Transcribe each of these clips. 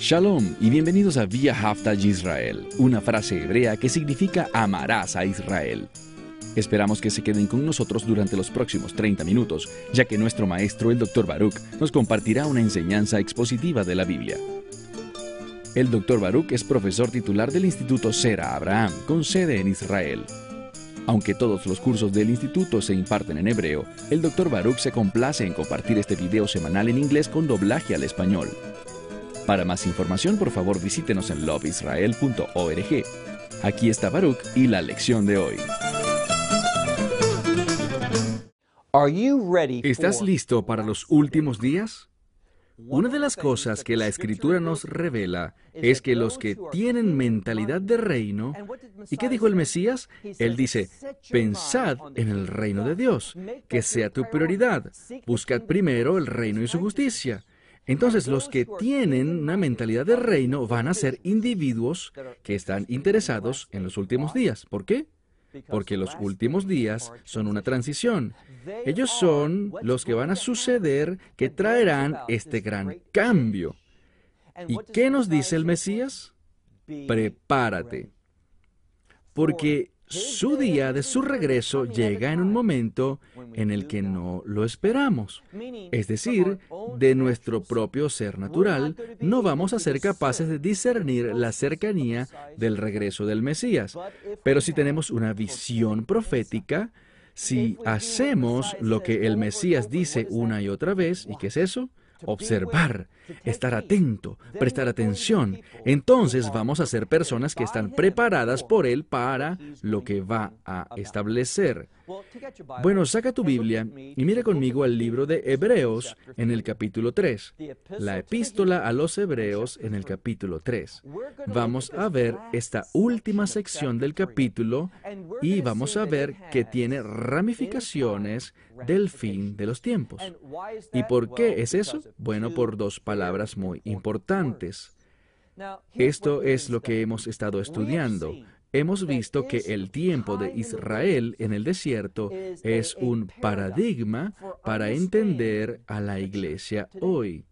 Shalom y bienvenidos a Via Haftaj Israel, una frase hebrea que significa amarás a Israel. Esperamos que se queden con nosotros durante los próximos 30 minutos, ya que nuestro maestro, el Dr. Baruch, nos compartirá una enseñanza expositiva de la Biblia. El Dr. Baruch es profesor titular del Instituto Sera Abraham, con sede en Israel. Aunque todos los cursos del instituto se imparten en hebreo, el Dr. Baruch se complace en compartir este video semanal en inglés con doblaje al español. Para más información, por favor, visítenos en loveisrael.org. Aquí está Baruch y la lección de hoy. ¿Estás listo para los últimos días? Una de las cosas que la escritura nos revela es que los que tienen mentalidad de reino, ¿y qué dijo el Mesías? Él dice, pensad en el reino de Dios, que sea tu prioridad, buscad primero el reino y su justicia. Entonces los que tienen una mentalidad de reino van a ser individuos que están interesados en los últimos días. ¿Por qué? porque los últimos días son una transición. Ellos son los que van a suceder que traerán este gran cambio. ¿Y qué nos dice el Mesías? Prepárate. Porque su día de su regreso llega en un momento en el que no lo esperamos. Es decir, de nuestro propio ser natural, no vamos a ser capaces de discernir la cercanía del regreso del Mesías. Pero si tenemos una visión profética, si hacemos lo que el Mesías dice una y otra vez, ¿y qué es eso? observar, estar atento, prestar atención. Entonces vamos a ser personas que están preparadas por Él para lo que va a establecer. Bueno, saca tu Biblia y mira conmigo al libro de Hebreos en el capítulo 3, la epístola a los Hebreos en el capítulo 3. Vamos a ver esta última sección del capítulo y vamos a ver que tiene ramificaciones del fin de los tiempos. ¿Y por qué es eso? Bueno, por dos palabras muy importantes. Esto es lo que hemos estado estudiando hemos visto que el tiempo de Israel en el desierto es un paradigma para entender a la iglesia hoy.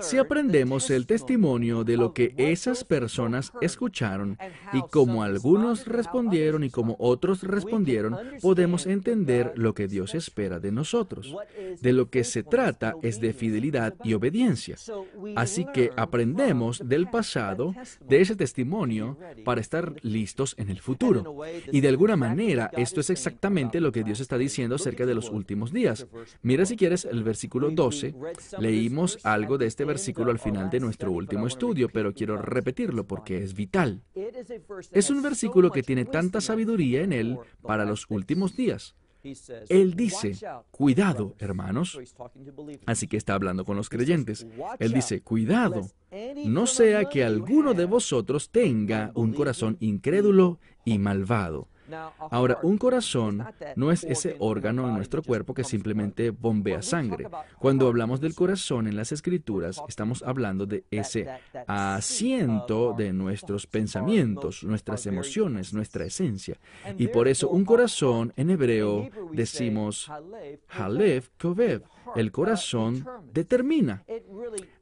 Si aprendemos el testimonio de lo que esas personas escucharon y cómo algunos respondieron y cómo otros respondieron, podemos entender lo que Dios espera de nosotros. De lo que se trata es de fidelidad y obediencia. Así que aprendemos del pasado, de ese testimonio, para estar listos en el futuro. Y de alguna manera, esto es exactamente lo que Dios está diciendo acerca de los últimos días. Mira si quieres el versículo 12. Leímos algo de este versículo al final de nuestro último estudio, pero quiero repetirlo porque es vital. Es un versículo que tiene tanta sabiduría en él para los últimos días. Él dice, cuidado, hermanos. Así que está hablando con los creyentes. Él dice, cuidado, no sea que alguno de vosotros tenga un corazón incrédulo y malvado Ahora, un corazón no es ese órgano en nuestro cuerpo que simplemente bombea sangre. Cuando hablamos del corazón en las escrituras, estamos hablando de ese asiento de nuestros pensamientos, nuestras emociones, nuestra esencia. Y por eso un corazón en hebreo decimos Halef Kovev. El corazón determina,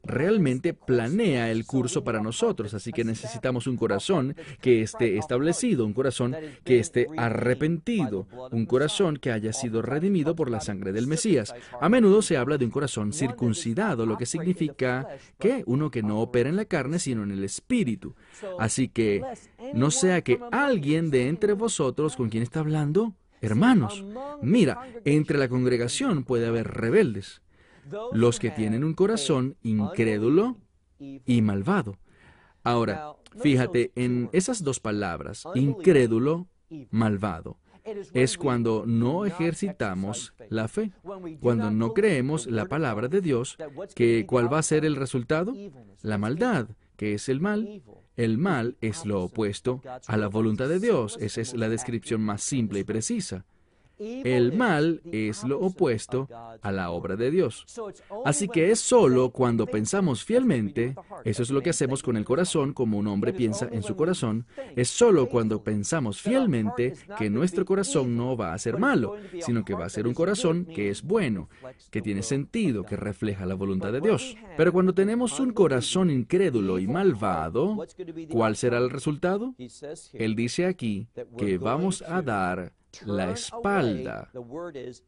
realmente planea el curso para nosotros, así que necesitamos un corazón que esté establecido, un corazón que esté arrepentido, un corazón que haya sido redimido por la sangre del Mesías. A menudo se habla de un corazón circuncidado, lo que significa que uno que no opera en la carne, sino en el espíritu. Así que no sea que alguien de entre vosotros con quien está hablando Hermanos, mira, entre la congregación puede haber rebeldes, los que tienen un corazón incrédulo y malvado. Ahora, fíjate en esas dos palabras, incrédulo, malvado. Es cuando no ejercitamos la fe, cuando no creemos la palabra de Dios, que ¿cuál va a ser el resultado? La maldad, que es el mal, el mal es lo opuesto a la voluntad de Dios. Esa es la descripción más simple y precisa. El mal es lo opuesto a la obra de Dios. Así que es solo cuando pensamos fielmente, eso es lo que hacemos con el corazón, como un hombre piensa en su corazón, es solo cuando pensamos fielmente que nuestro corazón no va a ser malo, sino que va a ser un corazón que es bueno, que tiene sentido, que refleja la voluntad de Dios. Pero cuando tenemos un corazón incrédulo y malvado, ¿cuál será el resultado? Él dice aquí que vamos a dar la espalda.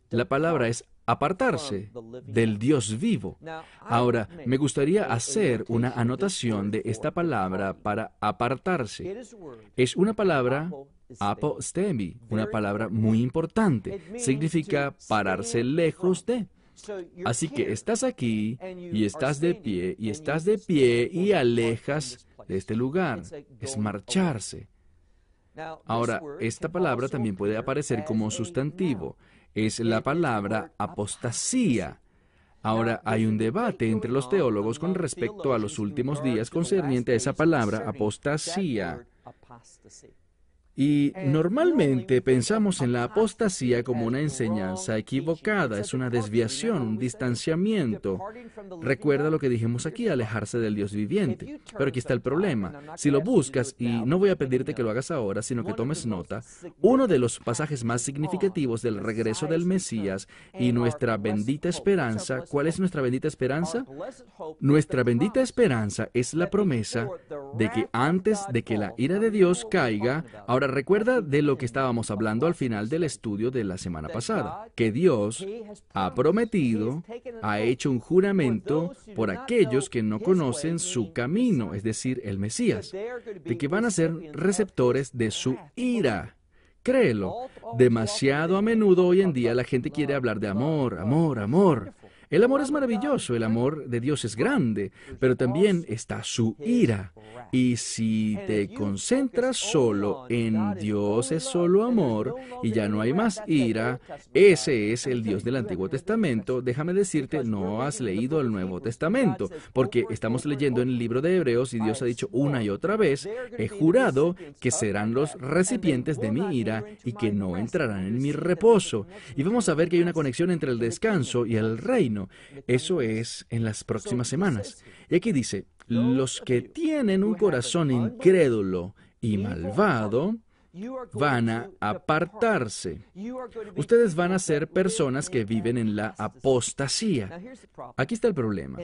La palabra es apartarse del Dios vivo. Ahora, me gustaría hacer una anotación de esta palabra para apartarse. Es una palabra apostemi, una palabra muy importante. Significa pararse lejos de. Así que estás aquí y estás de pie y estás de pie y alejas de este lugar. Es marcharse. Ahora, esta palabra también puede aparecer como sustantivo. Es la palabra apostasía. Ahora hay un debate entre los teólogos con respecto a los últimos días concerniente a esa palabra apostasía. Y normalmente pensamos en la apostasía como una enseñanza equivocada, es una desviación, un distanciamiento. Recuerda lo que dijimos aquí, alejarse del Dios viviente. Pero aquí está el problema. Si lo buscas, y no voy a pedirte que lo hagas ahora, sino que tomes nota, uno de los pasajes más significativos del regreso del Mesías y nuestra bendita esperanza, ¿cuál es nuestra bendita esperanza? Nuestra bendita esperanza es la promesa de que antes de que la ira de Dios caiga, ahora recuerda de lo que estábamos hablando al final del estudio de la semana pasada, que Dios ha prometido, ha hecho un juramento por aquellos que no conocen su camino, es decir, el Mesías, de que van a ser receptores de su ira. Créelo, demasiado a menudo hoy en día la gente quiere hablar de amor, amor, amor. El amor es maravilloso, el amor de Dios es grande, pero también está su ira. Y si te concentras solo en Dios es solo amor y ya no hay más ira, ese es el Dios del Antiguo Testamento, déjame decirte, no has leído el Nuevo Testamento, porque estamos leyendo en el libro de Hebreos y Dios ha dicho una y otra vez, he jurado que serán los recipientes de mi ira y que no entrarán en mi reposo. Y vamos a ver que hay una conexión entre el descanso y el reino. Eso es en las próximas semanas. Y aquí dice, los que tienen un corazón incrédulo y malvado, van a apartarse. Ustedes van a ser personas que viven en la apostasía. Aquí está el problema.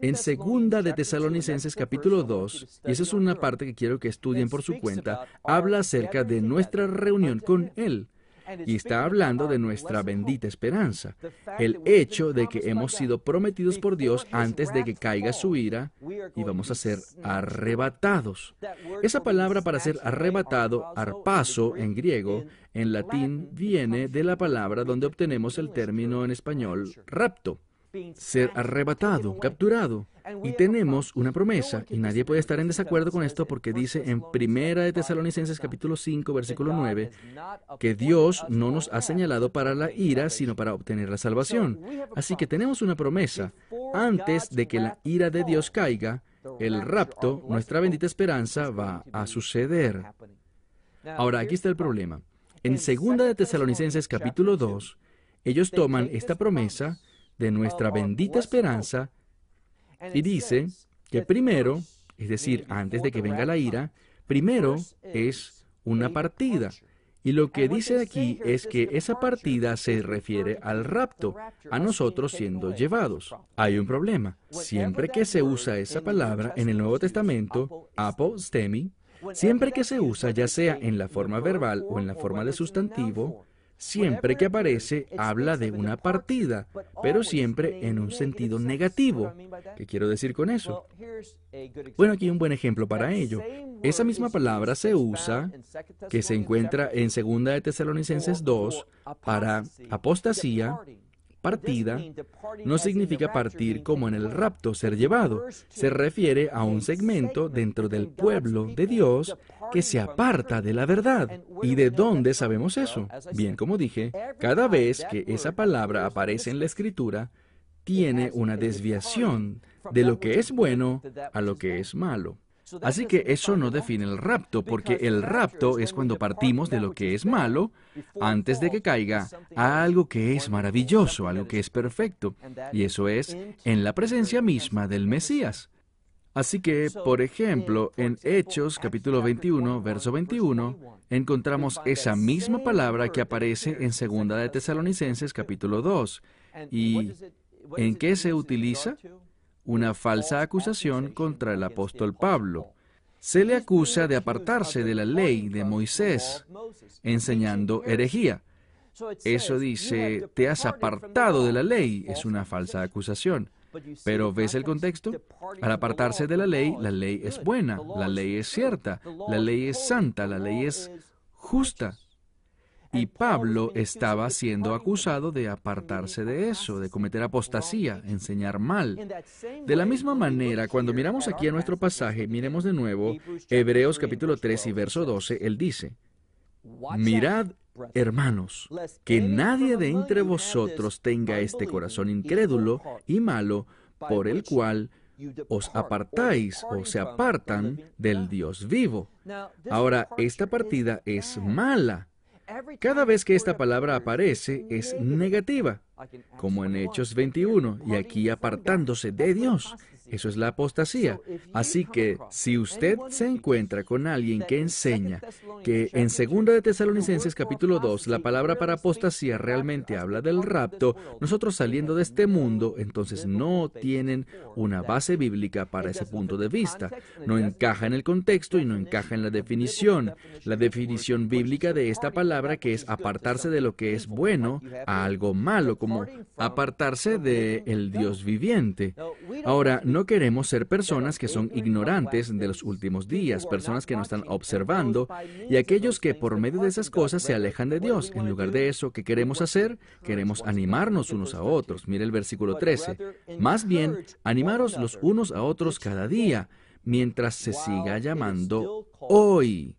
En segunda de Tesalonicenses capítulo 2, y esa es una parte que quiero que estudien por su cuenta, habla acerca de nuestra reunión con Él y está hablando de nuestra bendita esperanza, el hecho de que hemos sido prometidos por Dios antes de que caiga su ira y vamos a ser arrebatados. Esa palabra para ser arrebatado, arpaso en griego, en latín viene de la palabra donde obtenemos el término en español rapto ser arrebatado, capturado. Y tenemos una promesa, y nadie puede estar en desacuerdo con esto porque dice en Primera de Tesalonicenses capítulo 5, versículo 9, que Dios no nos ha señalado para la ira, sino para obtener la salvación. Así que tenemos una promesa. Antes de que la ira de Dios caiga, el rapto, nuestra bendita esperanza, va a suceder. Ahora, aquí está el problema. En Segunda de Tesalonicenses capítulo 2, ellos toman esta promesa de nuestra bendita esperanza y dice que primero, es decir, antes de que venga la ira, primero es una partida. Y lo que dice aquí es que esa partida se refiere al rapto, a nosotros siendo llevados. Hay un problema. Siempre que se usa esa palabra en el Nuevo Testamento, apostemi, siempre que se usa ya sea en la forma verbal o en la forma de sustantivo, Siempre que aparece habla de una partida, pero siempre en un sentido negativo. ¿Qué quiero decir con eso? Bueno, aquí un buen ejemplo para ello. Esa misma palabra se usa, que se encuentra en 2 de Tesalonicenses 2, para apostasía, partida no significa partir como en el rapto, ser llevado. Se refiere a un segmento dentro del pueblo de Dios que se aparta de la verdad. ¿Y de dónde sabemos eso? Bien, como dije, cada vez que esa palabra aparece en la escritura, tiene una desviación de lo que es bueno a lo que es malo. Así que eso no define el rapto, porque el rapto es cuando partimos de lo que es malo antes de que caiga a algo que es maravilloso, algo que es perfecto, y eso es en la presencia misma del Mesías. Así que, por ejemplo, en Hechos capítulo 21, verso 21, encontramos esa misma palabra que aparece en Segunda de Tesalonicenses capítulo 2. ¿Y en qué se utiliza? Una falsa acusación contra el apóstol Pablo. Se le acusa de apartarse de la ley de Moisés, enseñando herejía. Eso dice, te has apartado de la ley, es una falsa acusación. Pero ¿ves el contexto? Al apartarse de la ley, la ley es buena, la ley es cierta, la ley es santa, la ley es justa. Y Pablo estaba siendo acusado de apartarse de eso, de cometer apostasía, enseñar mal. De la misma manera, cuando miramos aquí a nuestro pasaje, miremos de nuevo Hebreos capítulo 3 y verso 12, él dice, Mirad, hermanos, que nadie de entre vosotros tenga este corazón incrédulo y malo, por el cual os apartáis o se apartan del Dios vivo. Ahora, esta partida es mala. Cada vez que esta palabra aparece es negativa, como en Hechos 21, y aquí apartándose de Dios. Eso es la apostasía. Así que si usted se encuentra con alguien que enseña que en 2 de Tesalonicenses capítulo 2 la palabra para apostasía realmente habla del rapto, nosotros saliendo de este mundo, entonces no tienen una base bíblica para ese punto de vista. No encaja en el contexto y no encaja en la definición. La definición bíblica de esta palabra que es apartarse de lo que es bueno a algo malo, como apartarse de el Dios viviente. Ahora, no queremos ser personas que son ignorantes de los últimos días, personas que no están observando y aquellos que por medio de esas cosas se alejan de Dios. En lugar de eso, ¿qué queremos hacer? Queremos animarnos unos a otros. Mire el versículo 13. Más bien, animaros los unos a otros cada día, mientras se siga llamando hoy.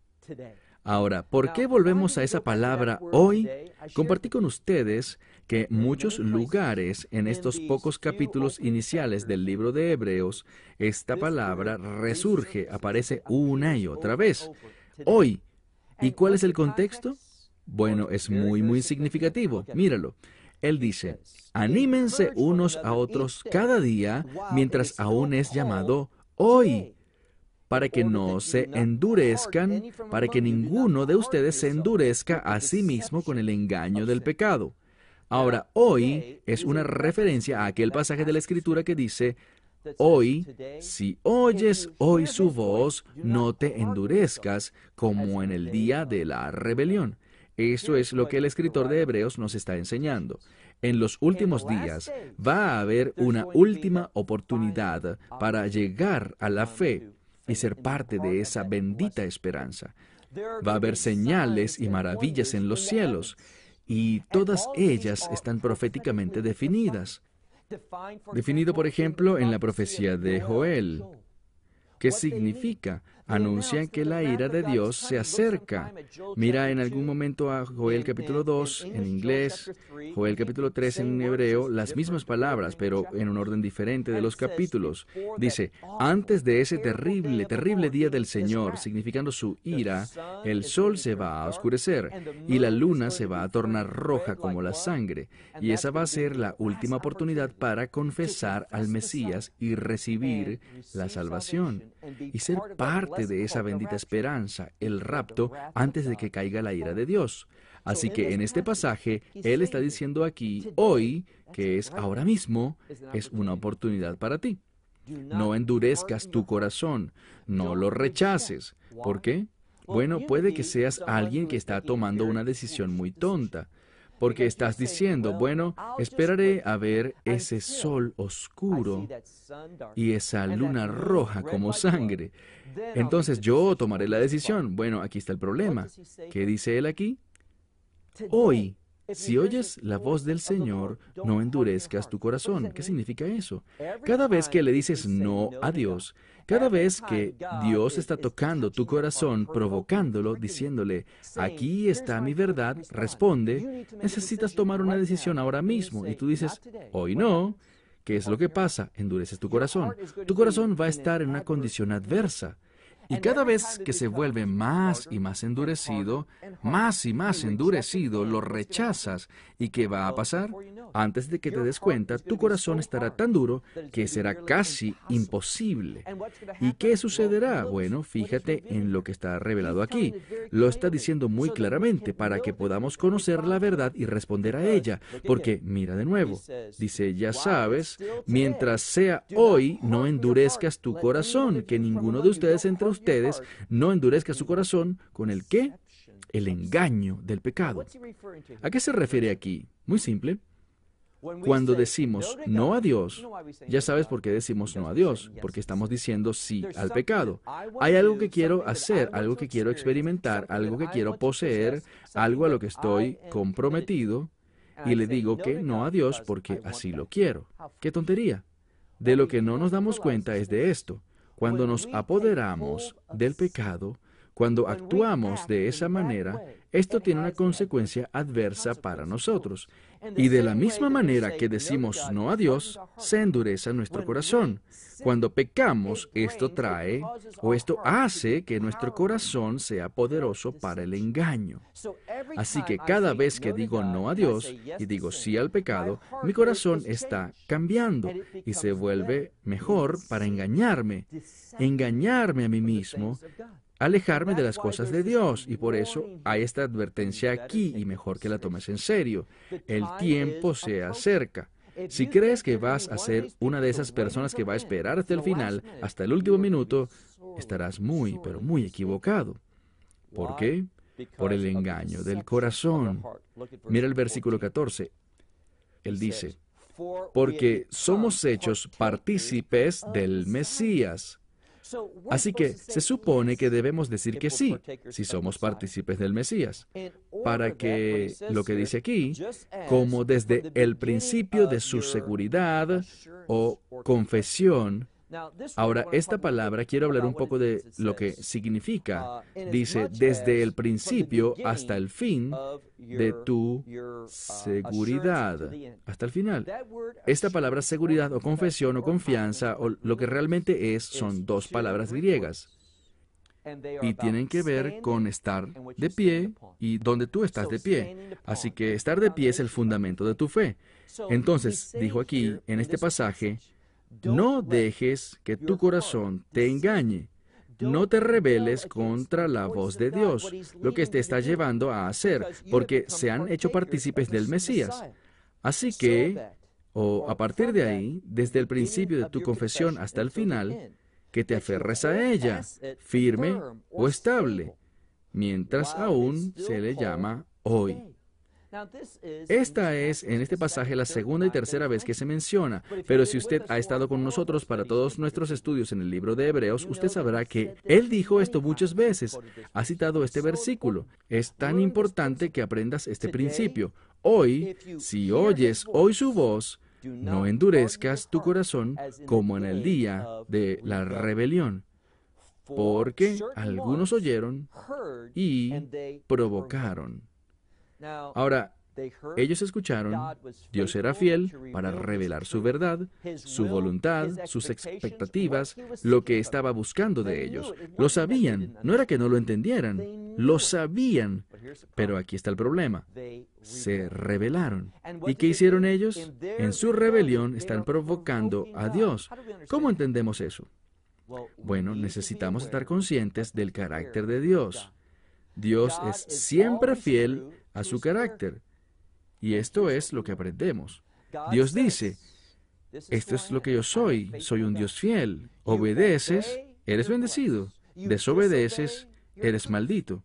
Ahora, ¿por qué volvemos a esa palabra hoy? Compartí con ustedes que muchos lugares en estos pocos capítulos iniciales del libro de Hebreos, esta palabra resurge, aparece una y otra vez. Hoy. ¿Y cuál es el contexto? Bueno, es muy, muy significativo. Míralo. Él dice, anímense unos a otros cada día mientras aún es llamado hoy para que no se endurezcan, para que ninguno de ustedes se endurezca a sí mismo con el engaño del pecado. Ahora, hoy es una referencia a aquel pasaje de la Escritura que dice, Hoy, si oyes hoy su voz, no te endurezcas como en el día de la rebelión. Eso es lo que el escritor de Hebreos nos está enseñando. En los últimos días va a haber una última oportunidad para llegar a la fe y ser parte de esa bendita esperanza. Va a haber señales y maravillas en los cielos, y todas ellas están proféticamente definidas. Definido, por ejemplo, en la profecía de Joel. ¿Qué significa? Anuncian que la ira de Dios se acerca. Mira en algún momento a Joel capítulo 2 en inglés, Joel capítulo 3 en hebreo, las mismas palabras, pero en un orden diferente de los capítulos. Dice, antes de ese terrible, terrible día del Señor, significando su ira, el sol se va a oscurecer y la luna se va a tornar roja como la sangre. Y esa va a ser la última oportunidad para confesar al Mesías y recibir la salvación y ser parte de esa bendita esperanza, el rapto, antes de que caiga la ira de Dios. Así que en este pasaje, Él está diciendo aquí, hoy, que es ahora mismo, es una oportunidad para ti. No endurezcas tu corazón, no lo rechaces. ¿Por qué? Bueno, puede que seas alguien que está tomando una decisión muy tonta porque estás diciendo, bueno, esperaré a ver ese sol oscuro y esa luna roja como sangre. Entonces yo tomaré la decisión. Bueno, aquí está el problema. ¿Qué dice él aquí? Hoy, si oyes la voz del Señor, no endurezcas tu corazón. ¿Qué significa eso? Cada vez que le dices no a Dios, cada vez que Dios está tocando tu corazón, provocándolo, diciéndole, aquí está mi verdad, responde, necesitas tomar una decisión ahora mismo. Y tú dices, hoy no. ¿Qué es lo que pasa? Endureces tu corazón. Tu corazón va a estar en una condición adversa. Y cada vez que se vuelve más y más endurecido, más y más endurecido, lo rechazas. ¿Y qué va a pasar? Antes de que te des cuenta, tu corazón estará tan duro que será casi imposible. ¿Y qué sucederá? Bueno, fíjate en lo que está revelado aquí. Lo está diciendo muy claramente para que podamos conocer la verdad y responder a ella. Porque, mira de nuevo, dice, ya sabes, mientras sea hoy, no endurezcas tu corazón, que ninguno de ustedes entre ustedes no endurezca su corazón con el qué? El engaño del pecado. ¿A qué se refiere aquí? Muy simple. Cuando decimos no a Dios, ya sabes por qué decimos no a Dios, porque estamos diciendo sí al pecado. Hay algo que quiero hacer, algo que quiero experimentar, algo que quiero poseer, algo a lo que estoy comprometido, y le digo que no a Dios porque así lo quiero. ¡Qué tontería! De lo que no nos damos cuenta es de esto. Cuando nos apoderamos del pecado, cuando actuamos de esa manera, esto tiene una consecuencia adversa para nosotros. Y de la misma manera que decimos no a Dios, se endurece nuestro corazón. Cuando pecamos, esto trae o esto hace que nuestro corazón sea poderoso para el engaño. Así que cada vez que digo no a Dios y digo sí al pecado, mi corazón está cambiando y se vuelve mejor para engañarme, engañarme a mí mismo alejarme de las cosas de Dios. Y por eso hay esta advertencia aquí y mejor que la tomes en serio. El tiempo se acerca. Si crees que vas a ser una de esas personas que va a esperar hasta el final, hasta el último minuto, estarás muy, pero muy equivocado. ¿Por qué? Por el engaño del corazón. Mira el versículo 14. Él dice, porque somos hechos partícipes del Mesías Así que se supone que debemos decir que sí, si somos partícipes del Mesías, para que lo que dice aquí, como desde el principio de su seguridad o confesión, Ahora, esta palabra quiero hablar un poco de lo que significa. Dice, desde el principio hasta el fin de tu seguridad, hasta el final. Esta palabra seguridad o confesión o confianza o lo que realmente es son dos palabras griegas y tienen que ver con estar de pie y donde tú estás de pie. Así que estar de pie es el fundamento de tu fe. Entonces, dijo aquí en este pasaje, no dejes que tu corazón te engañe. No te rebeles contra la voz de Dios, lo que te está llevando a hacer, porque se han hecho partícipes del Mesías. Así que, o a partir de ahí, desde el principio de tu confesión hasta el final, que te aferres a ella, firme o estable, mientras aún se le llama hoy. Esta es en este pasaje la segunda y tercera vez que se menciona, pero si usted ha estado con nosotros para todos nuestros estudios en el libro de Hebreos, usted sabrá que él dijo esto muchas veces, ha citado este versículo. Es tan importante que aprendas este principio. Hoy, si oyes hoy su voz, no endurezcas tu corazón como en el día de la rebelión, porque algunos oyeron y provocaron. Ahora, ellos escucharon, Dios era fiel para revelar su verdad, su voluntad, sus expectativas, lo que estaba buscando de ellos. Lo sabían, no era que no lo entendieran, lo sabían. Pero aquí está el problema. Se rebelaron. ¿Y qué hicieron ellos? En su rebelión están provocando a Dios. ¿Cómo entendemos eso? Bueno, necesitamos estar conscientes del carácter de Dios. Dios es siempre fiel a su carácter. Y esto es lo que aprendemos. Dios dice, esto es lo que yo soy, soy un Dios fiel. Obedeces, eres bendecido. Desobedeces, eres maldito.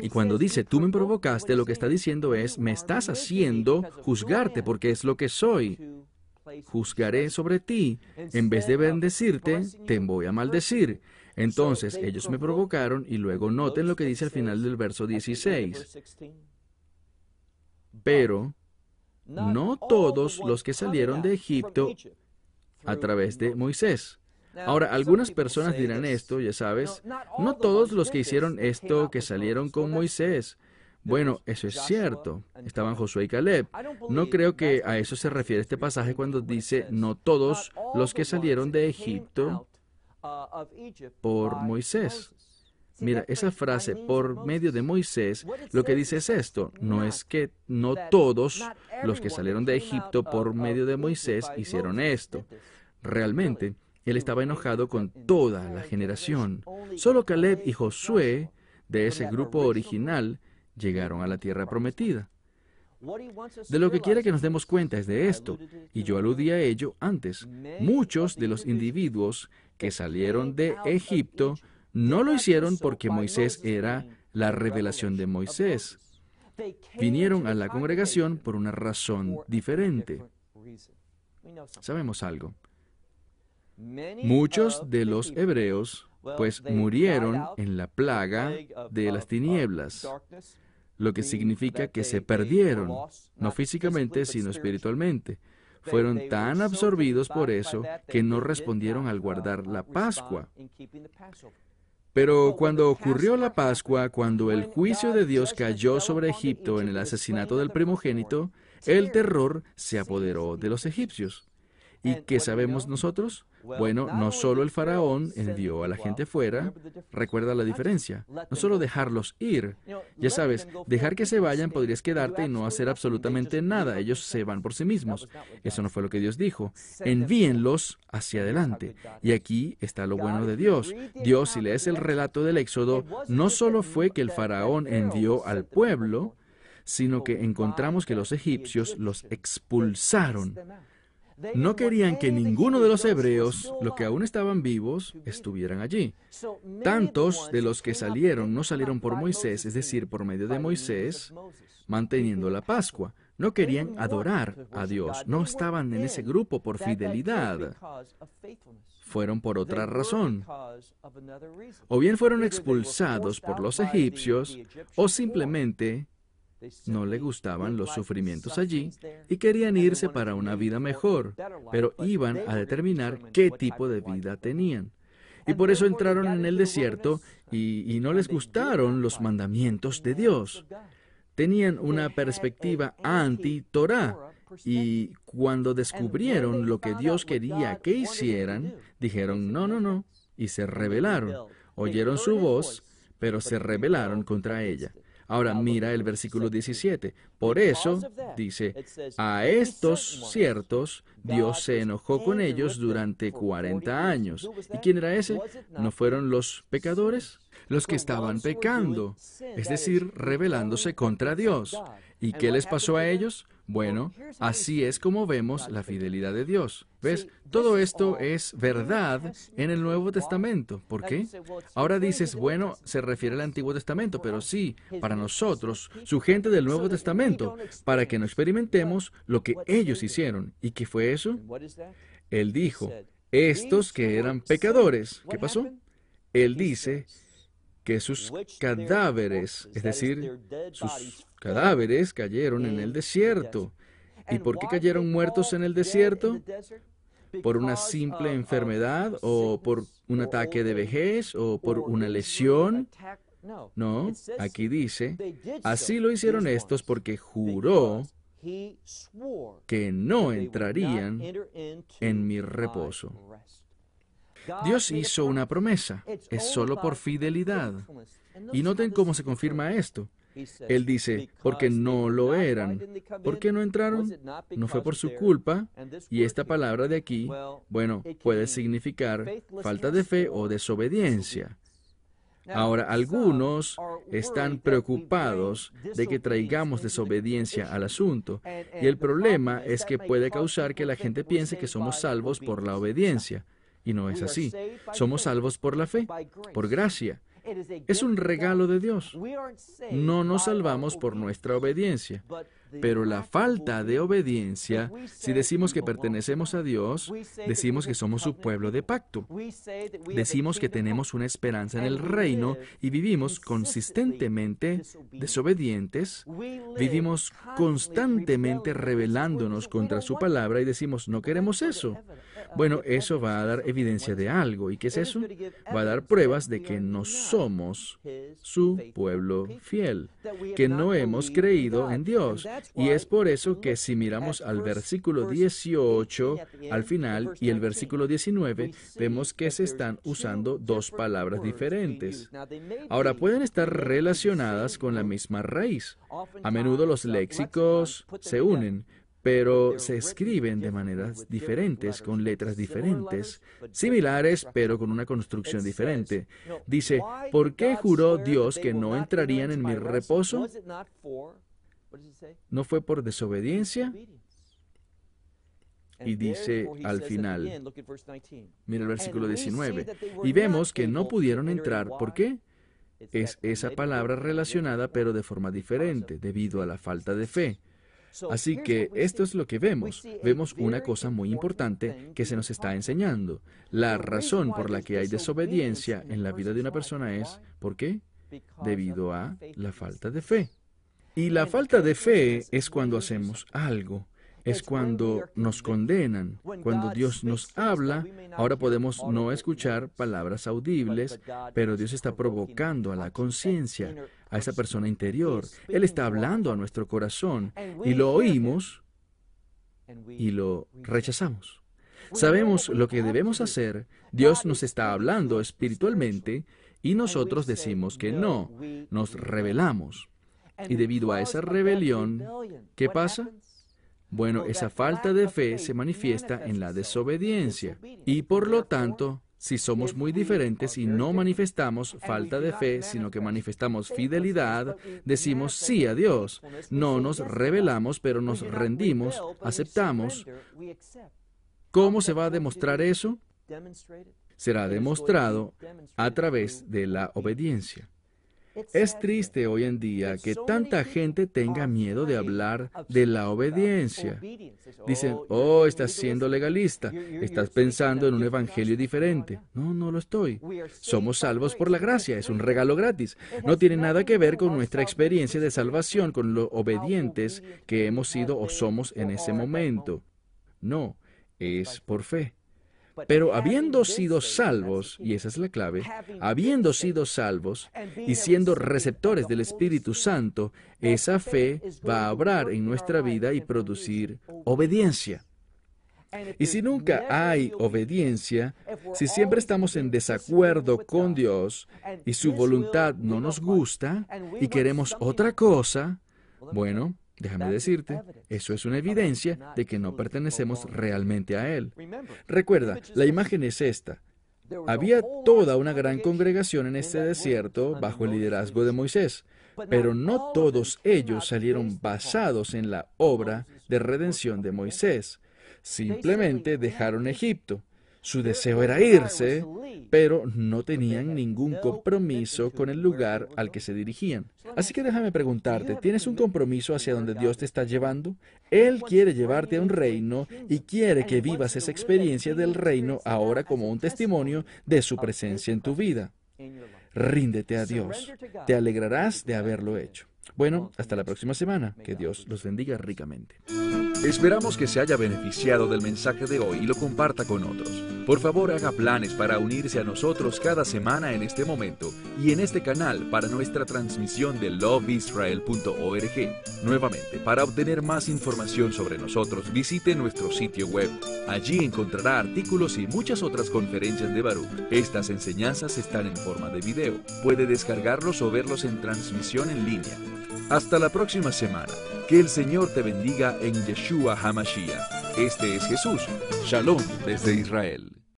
Y cuando dice, tú me provocaste, lo que está diciendo es, me estás haciendo juzgarte porque es lo que soy. Juzgaré sobre ti. En vez de bendecirte, te voy a maldecir. Entonces ellos me provocaron y luego noten lo que dice al final del verso 16. Pero no todos los que salieron de Egipto a través de Moisés. Ahora, algunas personas dirán esto, ya sabes, no todos los que hicieron esto que salieron con Moisés. Bueno, eso es cierto. Estaban Josué y Caleb. No creo que a eso se refiere este pasaje cuando dice, no todos los que salieron de Egipto por Moisés. Mira, esa frase, por medio de Moisés, lo que dice es esto, no es que no todos los que salieron de Egipto por medio de Moisés hicieron esto. Realmente, él estaba enojado con toda la generación. Solo Caleb y Josué, de ese grupo original, llegaron a la tierra prometida. De lo que quiere que nos demos cuenta es de esto, y yo aludí a ello antes. Muchos de los individuos que salieron de Egipto no lo hicieron porque Moisés era la revelación de Moisés. Vinieron a la congregación por una razón diferente. Sabemos algo. Muchos de los hebreos pues murieron en la plaga de las tinieblas, lo que significa que se perdieron, no físicamente, sino espiritualmente. Fueron tan absorbidos por eso que no respondieron al guardar la Pascua. Pero cuando ocurrió la Pascua, cuando el juicio de Dios cayó sobre Egipto en el asesinato del primogénito, el terror se apoderó de los egipcios. ¿Y qué sabemos nosotros? Bueno, no solo el faraón envió a la gente fuera, recuerda la diferencia, no solo dejarlos ir. Ya sabes, dejar que se vayan podrías quedarte y no hacer absolutamente nada, ellos se van por sí mismos. Eso no fue lo que Dios dijo. Envíenlos hacia adelante. Y aquí está lo bueno de Dios. Dios, si lees el relato del Éxodo, no solo fue que el faraón envió al pueblo, sino que encontramos que los egipcios los expulsaron. No querían que ninguno de los hebreos, los que aún estaban vivos, estuvieran allí. Tantos de los que salieron no salieron por Moisés, es decir, por medio de Moisés, manteniendo la Pascua. No querían adorar a Dios, no estaban en ese grupo por fidelidad. Fueron por otra razón. O bien fueron expulsados por los egipcios, o simplemente no le gustaban los sufrimientos allí y querían irse para una vida mejor, pero iban a determinar qué tipo de vida tenían. Y por eso entraron en el desierto y, no les gustaron los mandamientos de Dios. Tenían una perspectiva anti-Torah y cuando descubrieron lo que Dios quería que hicieran, dijeron no, no, no, y se rebelaron. Oyeron su voz, pero se rebelaron contra ella. Ahora mira el versículo 17. Por eso, dice, a estos ciertos Dios se enojó con ellos durante 40 años. ¿Y quién era ese? ¿No fueron los pecadores? Los que estaban pecando, es decir, rebelándose contra Dios. ¿Y qué les pasó a ellos? Bueno, así es como vemos la fidelidad de Dios. ¿Ves? Todo esto es verdad en el Nuevo Testamento. ¿Por qué? Ahora dices, bueno, se refiere al Antiguo Testamento, pero sí, para nosotros, su gente del Nuevo Para que no experimentemos lo que ellos hicieron. ¿Y qué fue eso? Él dijo, estos que eran pecadores, ¿qué pasó? Él dice que sus cadáveres, es decir, sus cadáveres cayeron en el desierto. ¿Y por qué cayeron muertos en el desierto? ¿Por una simple enfermedad o por un ataque de vejez o por una lesión? No, aquí dice, así lo hicieron estos porque juró que no entrarían en mi reposo. Dios hizo una promesa, es solo por fidelidad. Y noten cómo se confirma esto. Él dice, porque no lo eran. ¿Por qué no entraron? No fue por su culpa. Y esta palabra de aquí, bueno, puede significar falta de fe o desobediencia. Ahora, algunos están preocupados de que traigamos desobediencia al asunto, y el problema es que puede causar que la gente piense que somos salvos por la obediencia. Y no es así. Somos salvos por la fe, por gracia. Es un regalo de Dios. No nos salvamos por nuestra obediencia, pero la falta de obediencia, si decimos que pertenecemos a Dios, decimos que somos su pueblo de pacto. Decimos que tenemos una esperanza en el reino y vivimos consistentemente desobedientes. Vivimos constantemente rebelándonos contra su palabra y decimos, no queremos eso. Bueno, eso va a dar evidencia de algo. ¿Y qué es eso? Va a dar pruebas de que no somos su pueblo fiel, que no hemos creído en Dios. Y es por eso que si miramos al versículo 18 al final y el versículo 19, vemos que se están usando dos palabras diferentes. Ahora, pueden estar relacionadas con la misma raíz. A menudo los léxicos se unen, pero se escriben de maneras diferentes, con letras diferentes, similares, pero con una construcción diferente. Dice, ¿por qué juró Dios que no entrarían en mi reposo? ¿No fue por desobediencia? Y dice al final, mira el versículo 19, y vemos que no pudieron entrar. ¿Por qué? Es esa palabra relacionada pero de forma diferente, debido a la falta de fe. Así que esto es lo que vemos. Vemos una cosa muy importante que se nos está enseñando. La razón por la que hay desobediencia en la vida de una persona es, ¿por qué? Debido a la falta de fe. Y la falta de fe es cuando hacemos algo es cuando nos condenan, cuando Dios nos habla. Ahora podemos no escuchar palabras audibles, pero Dios está provocando a la conciencia, a esa persona interior. Él está hablando a nuestro corazón y lo oímos y lo rechazamos. Sabemos lo que debemos hacer, Dios nos está hablando espiritualmente y nosotros decimos que no, nos rebelamos. Y debido a esa rebelión, ¿qué pasa? Bueno, esa falta de fe se manifiesta en la desobediencia y por lo tanto, si somos muy diferentes y no manifestamos falta de fe, sino que manifestamos fidelidad, decimos sí a Dios. No nos rebelamos, pero nos rendimos, aceptamos. ¿Cómo se va a demostrar eso? Será demostrado a través de la obediencia. Es triste hoy en día que tanta gente tenga miedo de hablar de la obediencia. Dicen, oh, estás siendo legalista, estás pensando en un evangelio diferente. No, no lo estoy. Somos salvos por la gracia, es un regalo gratis. No tiene nada que ver con nuestra experiencia de salvación, con lo obedientes que hemos sido o somos en ese momento. No, es por fe. Pero habiendo sido salvos, y esa es la clave, habiendo sido salvos y siendo receptores del Espíritu Santo, esa fe va a obrar en nuestra vida y producir obediencia. Y si nunca hay obediencia, si siempre estamos en desacuerdo con Dios y su voluntad no nos gusta y queremos otra cosa, bueno, Déjame decirte, eso es una evidencia de que no pertenecemos realmente a Él. Recuerda, la imagen es esta. Había toda una gran congregación en este desierto bajo el liderazgo de Moisés, pero no todos ellos salieron basados en la obra de redención de Moisés. Simplemente dejaron Egipto. Su deseo era irse, pero no tenían ningún compromiso con el lugar al que se dirigían. Así que déjame preguntarte, ¿tienes un compromiso hacia donde Dios te está llevando? Él quiere llevarte a un reino y quiere que vivas esa experiencia del reino ahora como un testimonio de su presencia en tu vida. Ríndete a Dios. Te alegrarás de haberlo hecho. Bueno, hasta la próxima semana. Que Dios los bendiga ricamente. Esperamos que se haya beneficiado del mensaje de hoy y lo comparta con otros. Por favor, haga planes para unirse a nosotros cada semana en este momento y en este canal para nuestra transmisión de loveisrael.org. Nuevamente, para obtener más información sobre nosotros, visite nuestro sitio web. Allí encontrará artículos y muchas otras conferencias de Baruch. Estas enseñanzas están en forma de video. Puede descargarlos o verlos en transmisión en línea. Hasta la próxima semana. Que el Señor te bendiga en Yeshua HaMashiach. Este es Jesús. Shalom desde Israel.